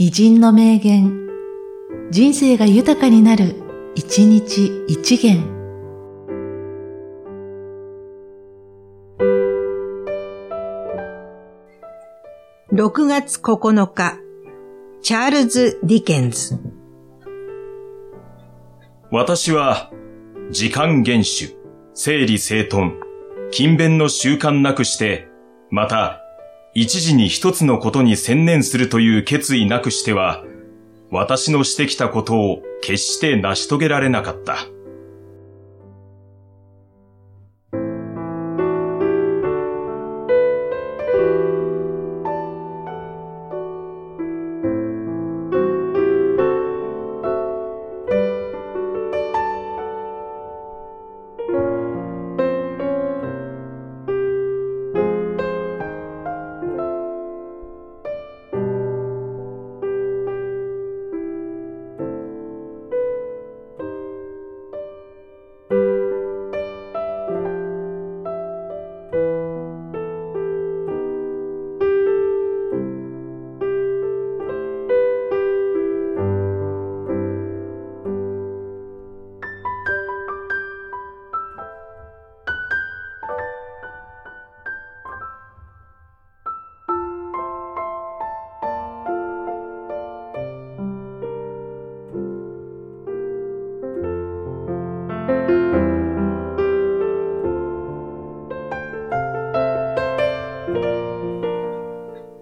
偉人の名言、人生が豊かになる、一日一言。6月9日、チャールズ・ディケンズ。私は、時間厳守、整理整頓、勤勉の習慣なくして、また、一時に一つのことに専念するという決意なくしては、私のしてきたことを決して成し遂げられなかった。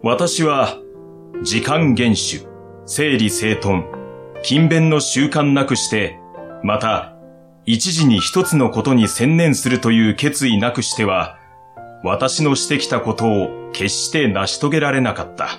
私は、時間厳守、整理整頓、勤勉の習慣なくして、また、一時に一つのことに専念するという決意なくしては、私のしてきたことを決して成し遂げられなかった。